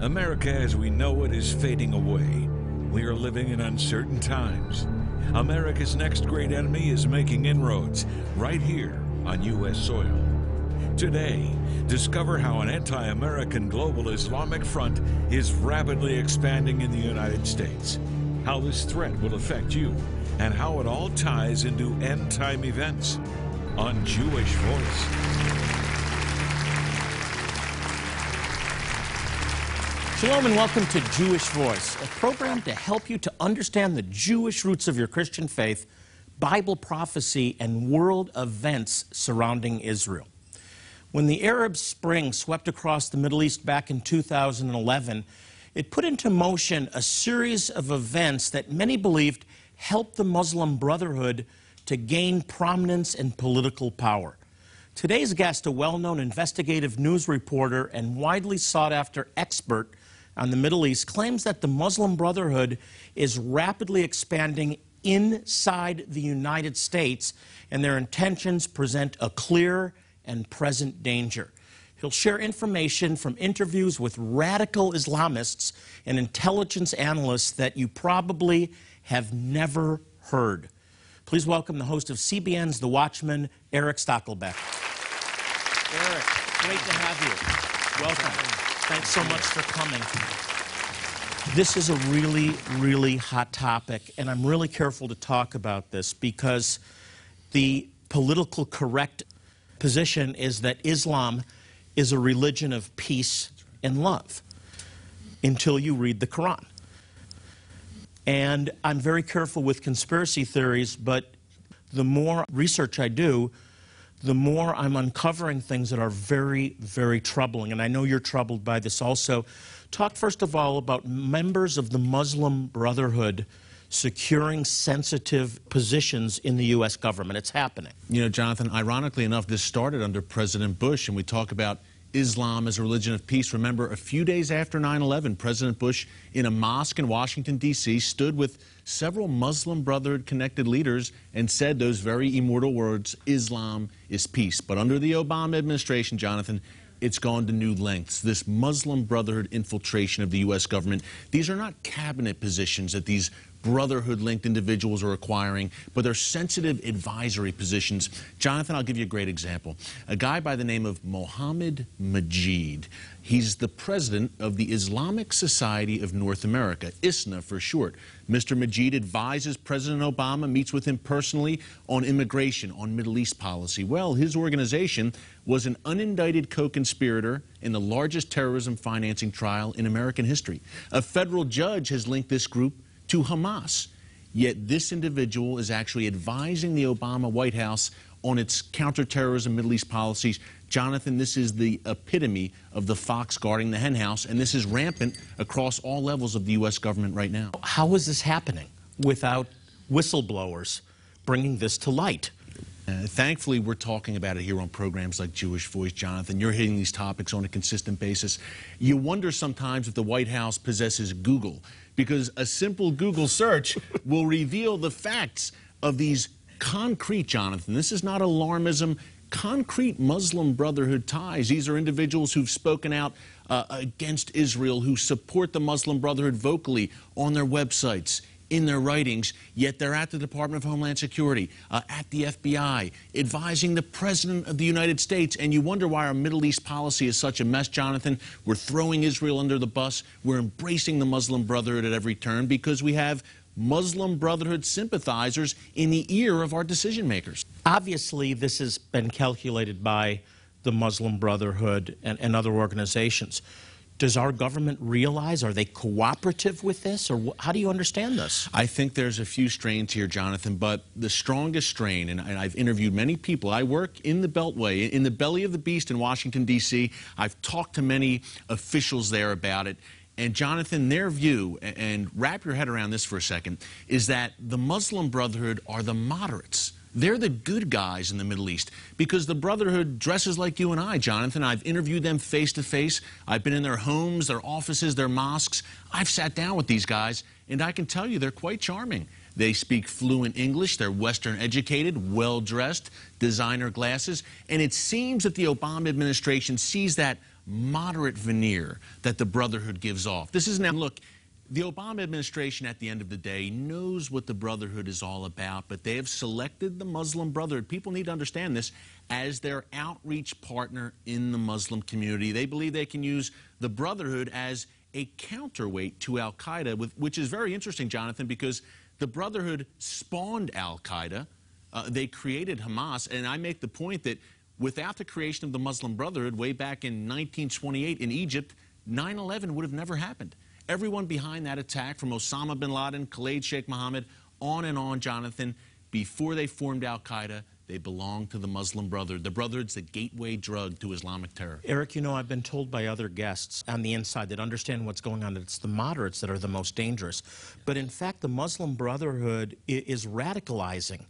America as we know it is fading away. We are living in uncertain times. America's next great enemy is making inroads right here on U.S. soil. Today, discover how an anti American global Islamic front is rapidly expanding in the United States, how this threat will affect you, and how it all ties into end time events on Jewish Voice. Shalom and welcome to Jewish Voice, a program to help you to understand the Jewish roots of your Christian faith, Bible prophecy, and world events surrounding Israel. When the Arab Spring swept across the Middle East back in 2011, it put into motion a series of events that many believed helped the Muslim Brotherhood to gain prominence and political power. Today's guest, a well known investigative news reporter and widely sought after expert on the Middle East, claims that the Muslim Brotherhood is rapidly expanding inside the United States, and their intentions present a clear and present danger. He'll share information from interviews with radical Islamists and intelligence analysts that you probably have never heard. Please welcome the host of CBN's The Watchman, Eric Stakelbeck. Eric, great to have you. Welcome. Thanks so much for coming. This is a really, really hot topic, and I'm really careful to talk about this because the political correct position is that Islam is a religion of peace and love until you read the Quran. And I'm very careful with conspiracy theories, but the more research I do, the more I'm uncovering things that are very, very troubling. And I know you're troubled by this also. Talk first of all about members of the Muslim Brotherhood securing sensitive positions in the U.S. government. It's happening. You know, Jonathan, ironically enough, this started under President Bush, and we talk about Islam as a religion of peace. Remember, a few days after 9 11, President Bush, in a mosque in Washington, D.C., stood with several Muslim Brotherhood connected leaders and said those very immortal words Islam is peace. But under the Obama administration, Jonathan, it's gone to new lengths. This Muslim Brotherhood infiltration of the U.S. government, these are not cabinet positions that these brotherhood linked individuals are acquiring, but they're sensitive advisory positions. Jonathan, I'll give you a great example. A guy by the name of Mohammed Magid. He's the president of the Islamic Society of North America, ISNA for short. Mr. Magid advises President Obama, meets with him personally on immigration, on Middle East policy. Well, his organization was an unindicted co-conspirator in the largest terrorism financing trial in American history. A federal judge has linked this group to Hamas. Yet this individual is actually advising the Obama White House on its counterterrorism Middle East policies. Jonathan, this is the epitome of the fox guarding the henhouse, and this is rampant across all levels of the U.S. government right now. How is this happening without whistleblowers bringing this to light? Uh, thankfully, we're talking about it here on programs like Jewish Voice, Jonathan. You're hitting these topics on a consistent basis. You wonder sometimes if the White House possesses Google, because a simple Google search will reveal the facts of these concrete, Jonathan. This is not alarmism. Concrete Muslim Brotherhood ties. These are individuals who've spoken out uh, against Israel, who support the Muslim Brotherhood vocally on their websites in their writings, yet they're at the Department of Homeland Security, uh, at the FBI, advising the President of the United States. And you wonder why our Middle East policy is such a mess, Jonathan. We're throwing Israel under the bus. We're embracing the Muslim Brotherhood at every turn because we have Muslim Brotherhood sympathizers in the ear of our decision makers. Obviously, this has been calculated by the Muslim Brotherhood and, and other organizations. Does our government realize? Are they cooperative with this? Or how do you understand this? I think there's a few strains here, Jonathan, but the strongest strain, and, and I've interviewed many people. I work in the Beltway, in the belly of the beast in Washington, D.C. I've talked to many officials there about it. And Jonathan, their view, and wrap your head around this for a second, is that the Muslim Brotherhood are the moderates. They're the good guys in the Middle East because the Brotherhood dresses like you and I, Jonathan. I've interviewed them face to face. I've been in their homes, their offices, their mosques. I've sat down with these guys, and I can tell you they're quite charming. They speak fluent English. They're Western educated, well dressed, designer glasses. And it seems that the Obama administration sees that moderate veneer that the Brotherhood gives off. This is now, look, the Obama administration at the end of the day knows what the Brotherhood is all about, but they have selected the Muslim Brotherhood. People need to understand this as their outreach partner in the Muslim community. They believe they can use the Brotherhood as a counterweight to Al Qaeda, which is very interesting, Jonathan, because the Brotherhood spawned Al Qaeda. Uh, they created Hamas, and I make the point that without the creation of the Muslim Brotherhood way back in 1928 in Egypt, 9 11 would have never happened. Everyone behind that attack, from Osama bin Laden, Khalid Sheikh Mohammed, on and on, Jonathan, before they formed Al Qaeda, they belonged to the Muslim Brotherhood. The Brotherhood's the gateway drug to Islamic terror. Eric, you know, I've been told by other guests on the inside that understand what's going on that it's the moderates that are the most dangerous. But in fact, the Muslim Brotherhood is radicalizing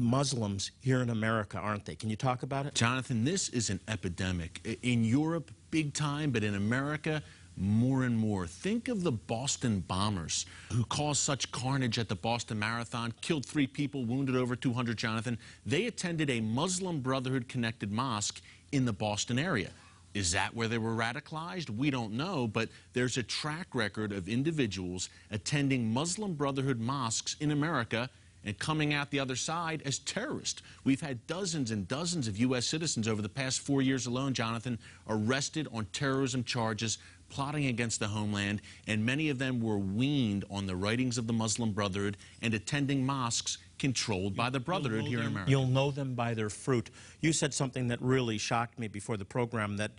Muslims here in America, aren't they? Can you talk about it? Jonathan, this is an epidemic. In Europe, big time, but in America, more and more. Think of the Boston bombers who caused such carnage at the Boston Marathon, killed three people, wounded over 200, Jonathan. They attended a Muslim Brotherhood connected mosque in the Boston area. Is that where they were radicalized? We don't know, but there's a track record of individuals attending Muslim Brotherhood mosques in America and coming out the other side as terrorists. We've had dozens and dozens of U.S. citizens over the past four years alone, Jonathan, arrested on terrorism charges plotting against the homeland, and many of them were weaned on the writings of the Muslim Brotherhood and attending mosques controlled by the Brotherhood here them, in America. You'll know them by their fruit. You said something that really shocked me before the program that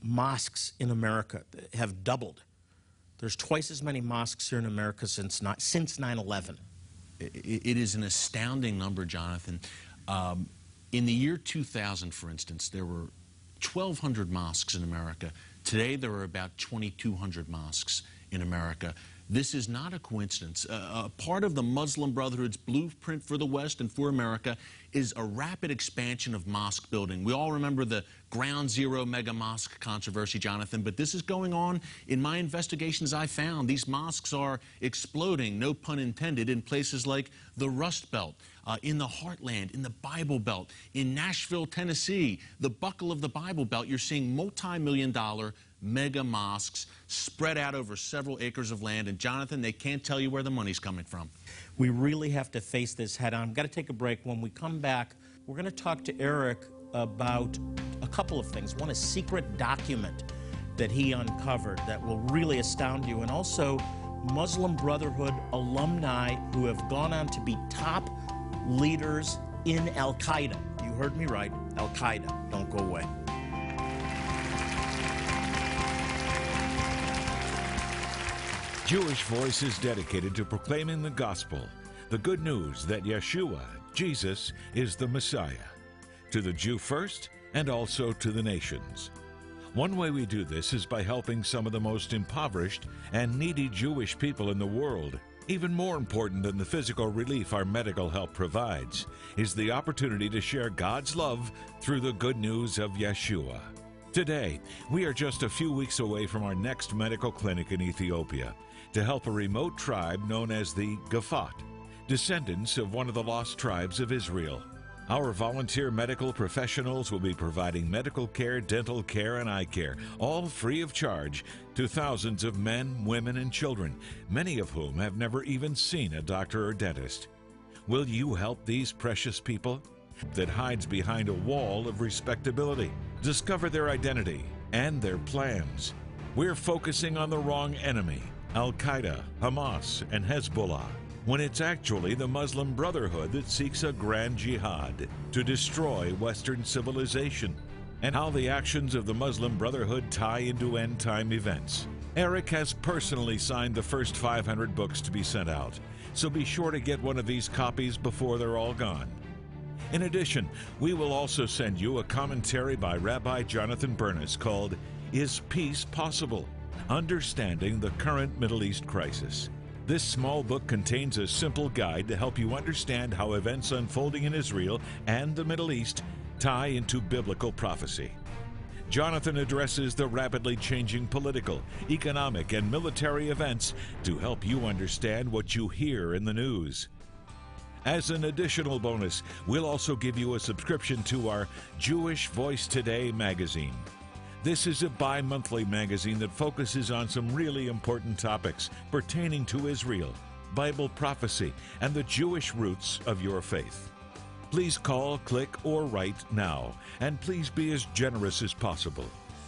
mosques in America have doubled. There's twice as many mosques here in America since since 9/11. It is an astounding number, Jonathan. Um, in the year 2000, for instance, there were 1,200 mosques in America. Today, there are about 2,200 mosques in America. This is not a coincidence. Uh, a part of the Muslim Brotherhood's blueprint for the West and for America is a rapid expansion of mosque building. We all remember the Ground Zero mega mosque controversy, Jonathan, but this is going on. In my investigations, I found these mosques are exploding, no pun intended, in places like the Rust Belt, uh, in the Heartland, in the Bible Belt, in Nashville, Tennessee, the buckle of the Bible Belt. You're seeing multi million dollar mega mosques spread out over several acres of land. And Jonathan, they can't tell you where the money's coming from. We really have to face this head on. I've got to take a break. When we come back, we're going to talk to Eric about a couple of things. One, a secret document that he uncovered that will really astound you, and also Muslim Brotherhood alumni who have gone on to be top leaders in Al Qaeda. You heard me right, Al Qaeda. Don't go away. Jewish Voice is dedicated to proclaiming the gospel, the good news that Yeshua, Jesus, is the Messiah, to the Jew first and also to the nations. One way we do this is by helping some of the most impoverished and needy Jewish people in the world. Even more important than the physical relief our medical help provides is the opportunity to share God's love through the good news of Yeshua. Today, we are just a few weeks away from our next medical clinic in Ethiopia to help a remote tribe known as the Gafat, descendants of one of the lost tribes of Israel. Our volunteer medical professionals will be providing medical care, dental care, and eye care, all free of charge, to thousands of men, women, and children, many of whom have never even seen a doctor or dentist. Will you help these precious people that hides behind a wall of respectability? Discover their identity and their plans. We're focusing on the wrong enemy Al Qaeda, Hamas, and Hezbollah, when it's actually the Muslim Brotherhood that seeks a grand jihad to destroy Western civilization, and how the actions of the Muslim Brotherhood tie into end time events. Eric has personally signed the first 500 books to be sent out, so be sure to get one of these copies before they're all gone. In addition, we will also send you a commentary by Rabbi Jonathan Bernis called Is Peace Possible? Understanding the Current Middle East Crisis. This small book contains a simple guide to help you understand how events unfolding in Israel and the Middle East tie into biblical prophecy. Jonathan addresses the rapidly changing political, economic, and military events to help you understand what you hear in the news. As an additional bonus, we'll also give you a subscription to our Jewish Voice Today magazine. This is a bi monthly magazine that focuses on some really important topics pertaining to Israel, Bible prophecy, and the Jewish roots of your faith. Please call, click, or write now, and please be as generous as possible.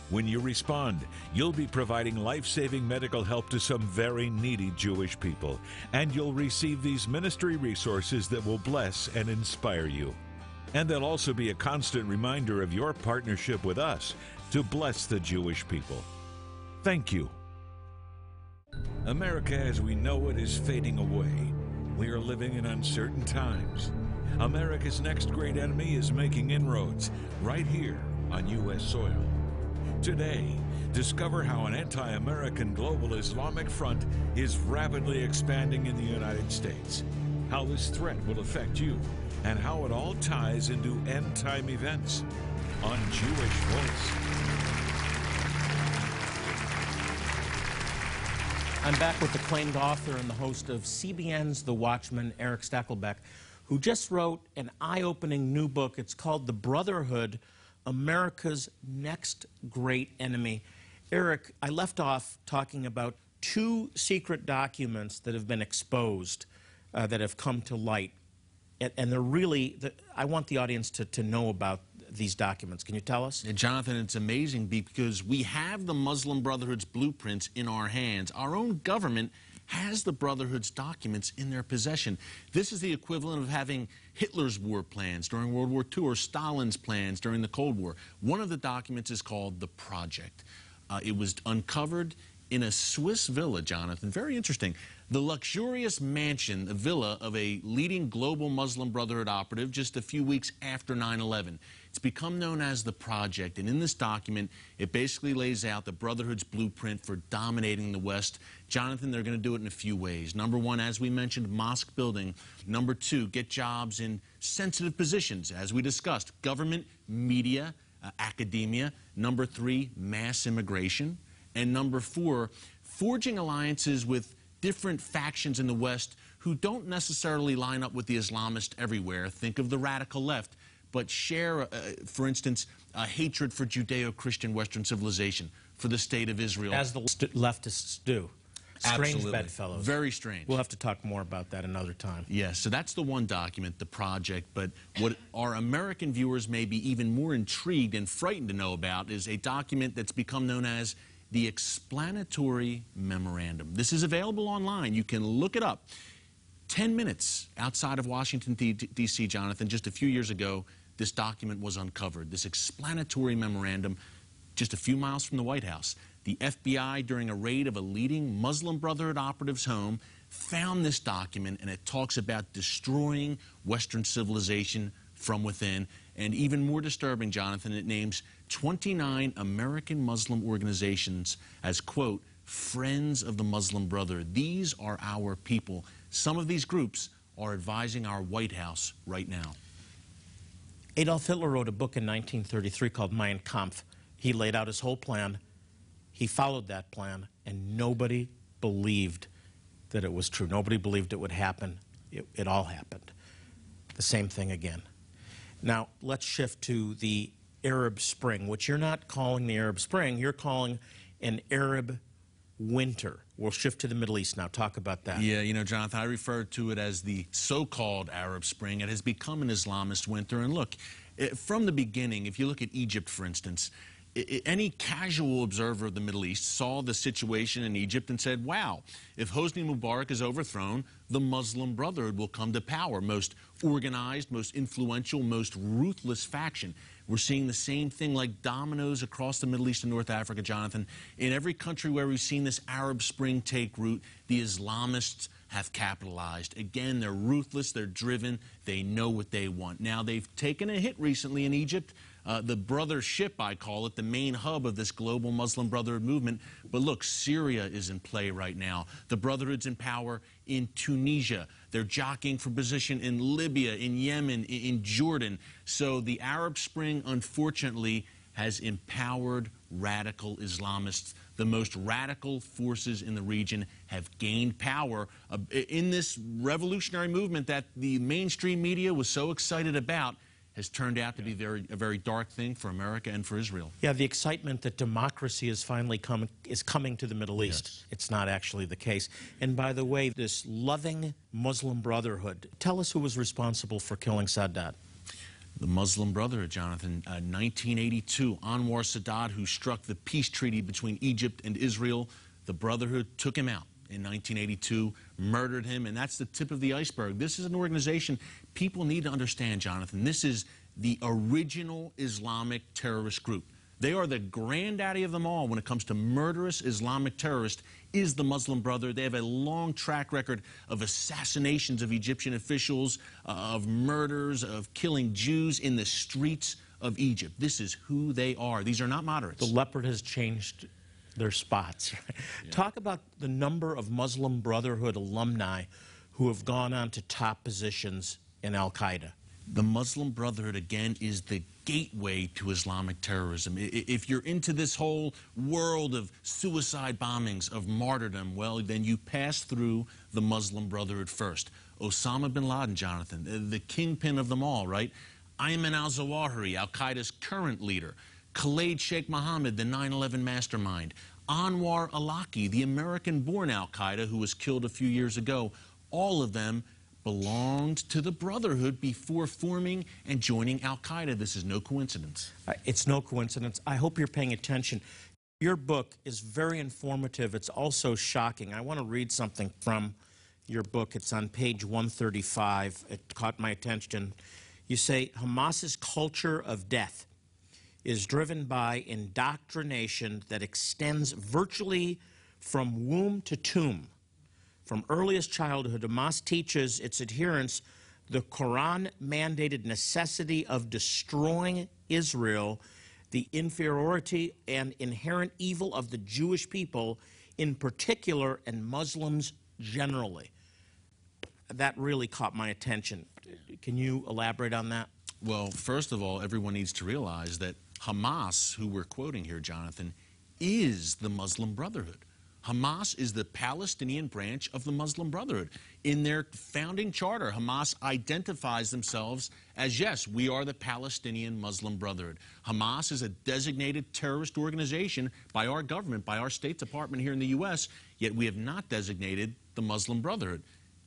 When you respond, you'll be providing life saving medical help to some very needy Jewish people, and you'll receive these ministry resources that will bless and inspire you. And they'll also be a constant reminder of your partnership with us to bless the Jewish people. Thank you. America as we know it is fading away. We are living in uncertain times. America's next great enemy is making inroads right here on U.S. soil. Today, discover how an anti American global Islamic front is rapidly expanding in the United States, how this threat will affect you, and how it all ties into end time events on Jewish Voice. I'm back with the acclaimed author and the host of CBN's The Watchman, Eric Stakelbeck, who just wrote an eye opening new book. It's called The Brotherhood America's Next Great Enemy. Eric, I left off talking about two secret documents that have been exposed, uh, that have come to light. And, and they're really, the, I want the audience to, to know about these documents. Can you tell us? Yeah, Jonathan, it's amazing because we have the Muslim Brotherhood's blueprints in our hands. Our own government has the Brotherhood's documents in their possession. This is the equivalent of having Hitler's war plans during World War II or Stalin's plans during the Cold War. One of the documents is called the Project. Uh, it was uncovered in a Swiss villa, Jonathan. Very interesting. The luxurious mansion, the villa of a leading global Muslim Brotherhood operative just a few weeks after 9 11. It's become known as the Project, and in this document, it basically lays out the Brotherhood's blueprint for dominating the West. Jonathan, they're going to do it in a few ways. Number one, as we mentioned, mosque building. Number two, get jobs in sensitive positions, as we discussed, government, media, uh, academia. Number three, mass immigration. And number four, forging alliances with different factions in the West who don't necessarily line up with the Islamists everywhere. Think of the radical left but share, uh, for instance, a hatred for Judeo-Christian Western civilization, for the state of Israel. As the leftists do. Strange Absolutely. bedfellows. Very strange. We'll have to talk more about that another time. Yes, so that's the one document, the project. But what our American viewers may be even more intrigued and frightened to know about is a document that's become known as the Explanatory Memorandum. This is available online. You can look it up. 10 minutes outside of Washington, D.C., Jonathan, just a few years ago, this document was uncovered, this explanatory memorandum just a few miles from the White House. The FBI, during a raid of a leading Muslim Brotherhood operative's home, found this document, and it talks about destroying Western civilization from within. And even more disturbing, Jonathan, it names 29 American Muslim organizations as, quote, friends of the Muslim brother. These are our people. Some of these groups are advising our White House right now. Adolf Hitler wrote a book in 1933 called Mein Kampf. He laid out his whole plan. He followed that plan, and nobody believed that it was true. Nobody believed it would happen. It, it all happened. The same thing again. Now, let's shift to the Arab Spring, which you're not calling the Arab Spring, you're calling an Arab winter. We'll shift to the Middle East now. Talk about that. Yeah, you know, Jonathan, I refer to it as the so-called Arab Spring. It has become an Islamist winter. And look, from the beginning, if you look at Egypt, for instance, any casual observer of the Middle East saw the situation in Egypt and said, wow, if Hosni Mubarak is overthrown, the Muslim Brotherhood will come to power. Most organized, most influential, most ruthless faction. We're seeing the same thing like dominoes across the Middle East and North Africa, Jonathan. In every country where we've seen this Arab Spring take root, the Islamists have capitalized. Again, they're ruthless, they're driven, they know what they want. Now, they've taken a hit recently in Egypt uh, the brother ship, I call it, the main hub of this global Muslim Brotherhood movement. But look, Syria is in play right now. The Brotherhood's in power in Tunisia. They're jockeying for position in Libya, in Yemen, in Jordan. So the Arab Spring, unfortunately, has empowered radical Islamists. The most radical forces in the region have gained power uh, in this revolutionary movement that the mainstream media was so excited about has turned out to be very, a very dark thing for America and for Israel. Yeah, the excitement that democracy is finally coming is coming to the Middle East. Yes. It's not actually the case. And by the way, this loving Muslim Brotherhood, tell us who was responsible for killing Sadat. The Muslim Brotherhood, Jonathan, uh, 1982, Anwar Sadat, who struck the peace treaty between Egypt and Israel, the Brotherhood took him out in 1982, murdered him, and that's the tip of the iceberg. This is an organization people need to understand, Jonathan. This is the original Islamic terrorist group. They are the granddaddy of them all when it comes to murderous Islamic terrorists is the Muslim Brother. They have a long track record of assassinations of Egyptian officials, uh, of murders, of killing Jews in the streets of Egypt. This is who they are. These are not moderates. The leopard has changed their spots. Talk about the number of Muslim Brotherhood alumni who have gone on to top positions in Al Qaeda. The Muslim Brotherhood, again, is the gateway to Islamic terrorism. If you're into this whole world of suicide bombings, of martyrdom, well, then you pass through the Muslim Brotherhood first. Osama bin Laden, Jonathan, the kingpin of them all, right? Ayman al Zawahiri, Al Qaeda's current leader. Khalid Sheikh Mohammed, the 9 11 mastermind. Anwar Awlaki, the American born Al Qaeda who was killed a few years ago. All of them belonged to the Brotherhood before forming and joining Al Qaeda. This is no coincidence. Uh, It's no coincidence. I hope you're paying attention. Your book is very informative. It's also shocking. I want to read something from your book. It's on page 135. It caught my attention. You say Hamas's culture of death is driven by indoctrination that extends virtually from womb to tomb. From earliest childhood, Hamas teaches its adherents the Quran mandated necessity of destroying Israel, the inferiority and inherent evil of the Jewish people in particular, and Muslims generally. That really caught my attention. Can you elaborate on that? Well, first of all, everyone needs to realize that Hamas, who we're quoting here, Jonathan, is the Muslim Brotherhood. Hamas is the Palestinian branch of the Muslim Brotherhood. In their founding charter, Hamas identifies themselves as yes, we are the Palestinian Muslim Brotherhood. Hamas is a designated terrorist organization by our government, by our State Department here in the U.S., yet we have not designated the Muslim Brotherhood.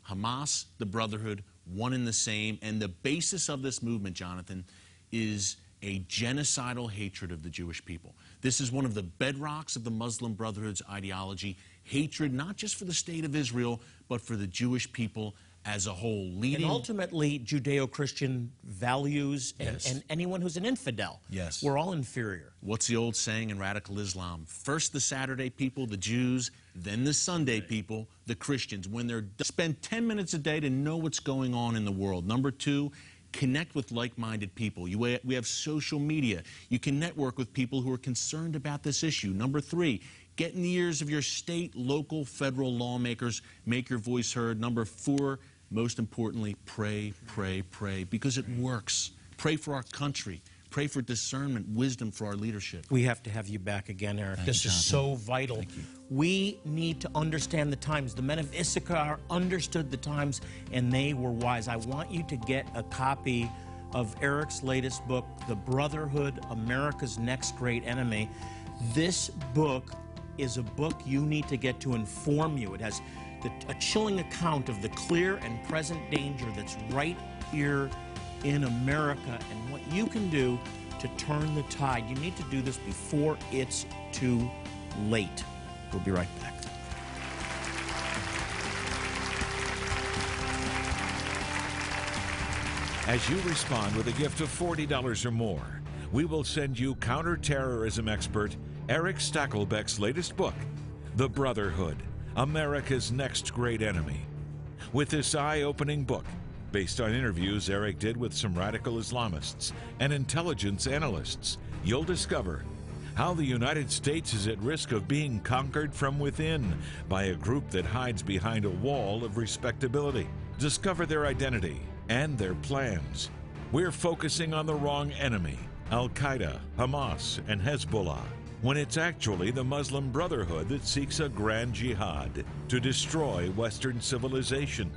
Hamas, the Brotherhood, one and the same. And the basis of this movement, Jonathan, is a genocidal hatred of the Jewish people. This is one of the bedrocks of the Muslim Brotherhood's ideology hatred not just for the state of Israel, but for the Jewish people as a whole. Leading And ultimately, Judeo Christian values and, Yes. and anyone who's an infidel. Yes. We're all inferior. What's the old saying in radical Islam? First the Saturday people, the Jews, then the Sunday people, the Christians. When they're spend 10 minutes a day to know what's going on in the world. Number two, connect with like-minded people. You, we have social media. You can network with people who are concerned about this issue. Number three, get in the ears of your state, local, federal lawmakers. Make your voice heard. Number four, most importantly, pray, pray, pray, because it works. Pray for our country. Pray for discernment, wisdom for our leadership. We have to have you back again, Eric. Thank this you, is so vital. We need to understand the times. The men of Issachar understood the times and they were wise. I want you to get a copy of Eric's latest book, The Brotherhood America's Next Great Enemy. This book is a book you need to get to inform you. It has the, a chilling account of the clear and present danger that's right here in America and what you can do to turn the tide. You need to do this before it's too late. We'll be right back. As you respond with a gift of $40 or more, we will send you counterterrorism expert Eric Stakelbeck's latest book, The Brotherhood America's Next Great Enemy. With this eye opening book, based on interviews Eric did with some radical Islamists and intelligence analysts, you'll discover how the United States is at risk of being conquered from within by a group that hides behind a wall of respectability. Discover their identity and their plans. We're focusing on the wrong enemy Al Qaeda, Hamas, and Hezbollah when it's actually the Muslim Brotherhood that seeks a grand jihad to destroy Western civilization,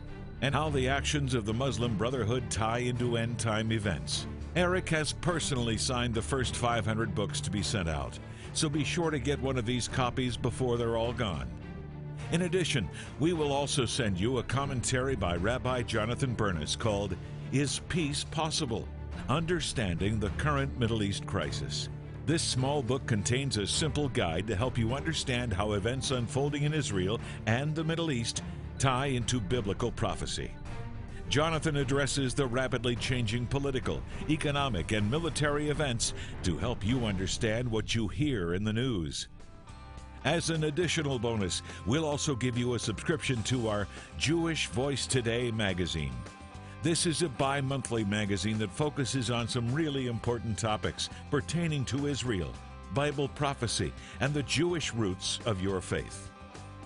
and how the actions of the Muslim Brotherhood tie into end time events. Eric has personally signed the first 500 books to be sent out, so be sure to get one of these copies before they're all gone. In addition, we will also send you a commentary by Rabbi Jonathan Bernis called Is Peace Possible? Understanding the Current Middle East Crisis. This small book contains a simple guide to help you understand how events unfolding in Israel and the Middle East tie into biblical prophecy. Jonathan addresses the rapidly changing political, economic, and military events to help you understand what you hear in the news. As an additional bonus, we'll also give you a subscription to our Jewish Voice Today magazine. This is a bi monthly magazine that focuses on some really important topics pertaining to Israel, Bible prophecy, and the Jewish roots of your faith.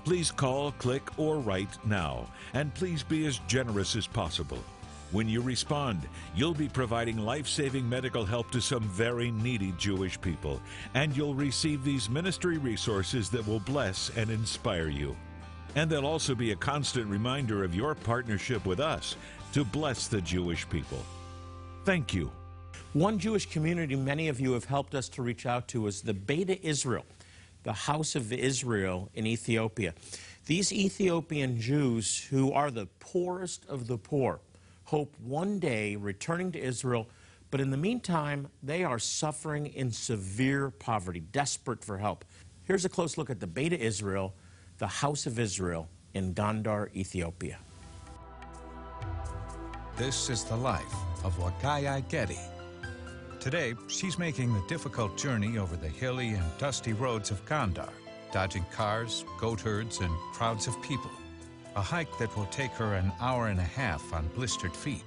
Please call, click, or write now, and please be as generous as possible. When you respond, you'll be providing life saving medical help to some very needy Jewish people, and you'll receive these ministry resources that will bless and inspire you. And they'll also be a constant reminder of your partnership with us to bless the Jewish people. Thank you. One Jewish community many of you have helped us to reach out to is the Beta Israel, the House of Israel in Ethiopia. These Ethiopian Jews, who are the poorest of the poor, hope one day returning to Israel, but in the meantime, they are suffering in severe poverty, desperate for help. Here's a close look at the Beta Israel, the House of Israel in Gondar, Ethiopia. This is the life of Wakaya Getty. Today, she's making the difficult journey over the hilly and dusty roads of Gondar, dodging cars, goat herds, and crowds of people. A hike that will take her an hour and a half on blistered feet.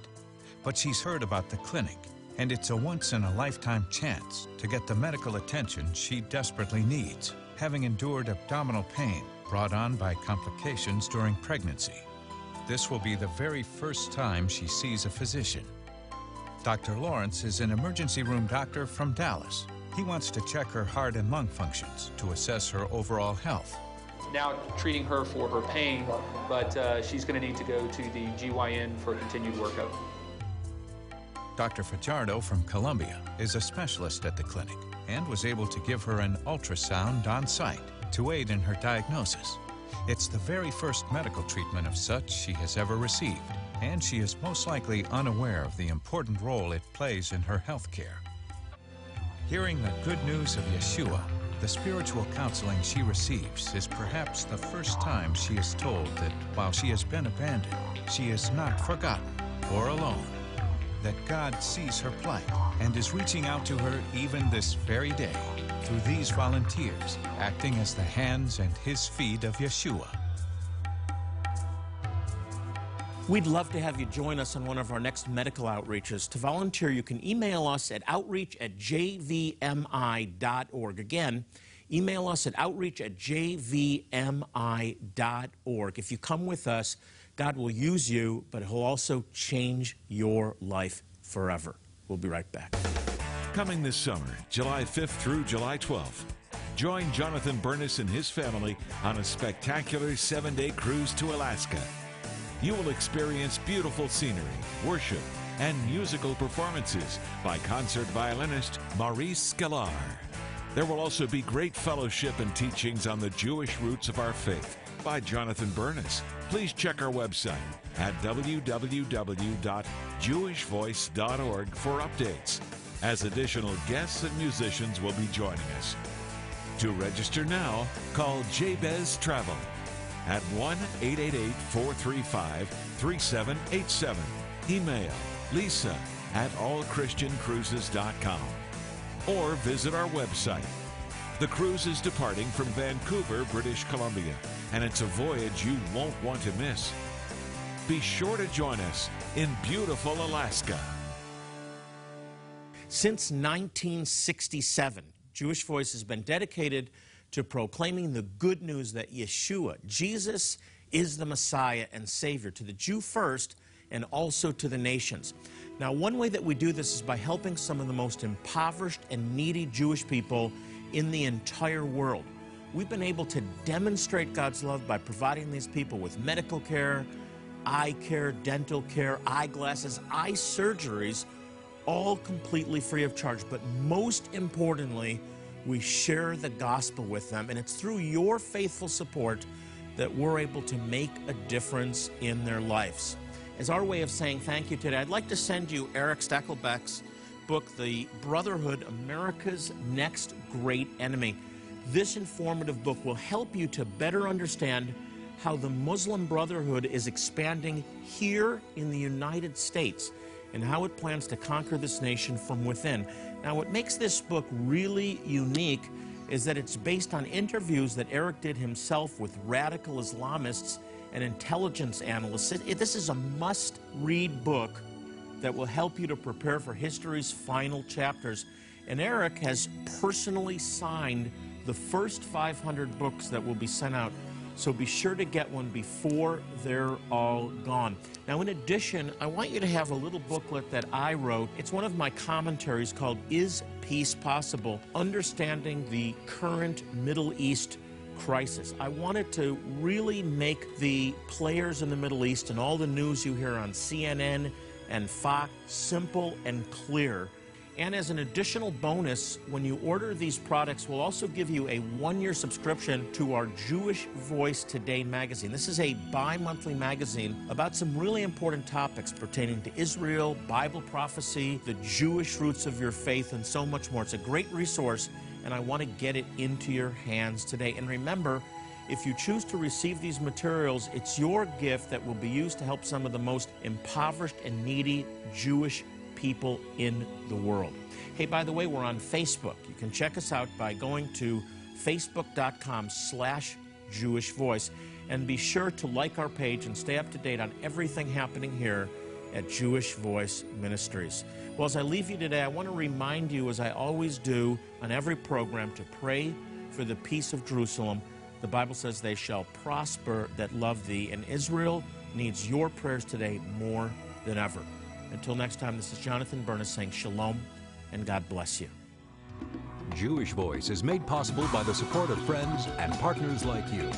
But she's heard about the clinic, and it's a once in a lifetime chance to get the medical attention she desperately needs, having endured abdominal pain brought on by complications during pregnancy. This will be the very first time she sees a physician. Dr. Lawrence is an emergency room doctor from Dallas. He wants to check her heart and lung functions to assess her overall health now treating her for her pain, but uh, she's going to need to go to the GYN for continued workup. Dr. Fajardo from Columbia is a specialist at the clinic and was able to give her an ultrasound on site to aid in her diagnosis. It's the very first medical treatment of such she has ever received, and she is most likely unaware of the important role it plays in her health care. Hearing the good news of Yeshua the spiritual counseling she receives is perhaps the first time she is told that while she has been abandoned, she is not forgotten or alone. That God sees her plight and is reaching out to her even this very day through these volunteers, acting as the hands and his feet of Yeshua. We'd love to have you join us on one of our next medical outreaches. To volunteer, you can email us at outreach at jvmi.org. Again, email us at outreach at jvmi.org. If you come with us, God will use you, but He'll also change your life forever. We'll be right back. Coming this summer, July 5th through July 12th. Join Jonathan Bernis and his family on a spectacular seven day cruise to Alaska you will experience beautiful scenery, worship, and musical performances by concert violinist Maurice Sklar. There will also be great fellowship and teachings on the Jewish roots of our faith by Jonathan Bernis. Please check our website at www.jewishvoice.org for updates, as additional guests and musicians will be joining us. To register now, call Jabez Travel at 1 888 435 3787. Email lisa at allchristiancruises.com or visit our website. The cruise is departing from Vancouver, British Columbia, and it's a voyage you won't want to miss. Be sure to join us in beautiful Alaska. Since 1967, Jewish Voice has been dedicated to proclaiming the good news that Yeshua, Jesus, is the Messiah and Savior to the Jew first and also to the nations. Now, one way that we do this is by helping some of the most impoverished and needy Jewish people in the entire world. We've been able to demonstrate God's love by providing these people with medical care, eye care, dental care, eyeglasses, eye surgeries, all completely free of charge. But most importantly, we share the gospel with them. And it's through your faithful support that we're able to make a difference in their lives. As our way of saying thank you today, I'd like to send you Eric Stakelbeck's book, The Brotherhood America's Next Great Enemy. This informative book will help you to better understand how the Muslim Brotherhood is expanding here in the United States and how it plans to conquer this nation from within. Now, what makes this book really unique is that it's based on interviews that Eric did himself with radical Islamists and intelligence analysts. It, this is a must read book that will help you to prepare for history's final chapters. And Eric has personally signed the first 500 books that will be sent out so be sure to get one before they're all gone. Now, in addition, I want you to have a little booklet that I wrote. It's one of my commentaries called Is Peace Possible? Understanding the Current Middle East crisis. I wanted to really make the players in the Middle East and all the news you hear on CNN and Fox simple and clear and as an additional bonus, when you order these products, we'll also give you a one year subscription to our Jewish Voice Today magazine. This is a bi monthly magazine about some really important topics pertaining to Israel, Bible prophecy, the Jewish roots of your faith, and so much more. It's a great resource, and I want to get it into your hands today. And remember, if you choose to receive these materials, it's your gift that will be used to help some of the most impoverished and needy Jewish people in the world. Hey, by the way, we're on Facebook. You can check us out by going to facebook.com slash Jewish Voice. And be sure to like our page and stay up to date on everything happening here at Jewish Voice Ministries. Well, as I leave you today, I want to remind you, as I always do on every program, to pray for the peace of Jerusalem. The Bible says they shall prosper that love thee, and Israel needs your prayers today more than ever. Until next time, this is Jonathan Bernis saying shalom and God bless you. Jewish Voice is made possible by the support of friends and partners like you.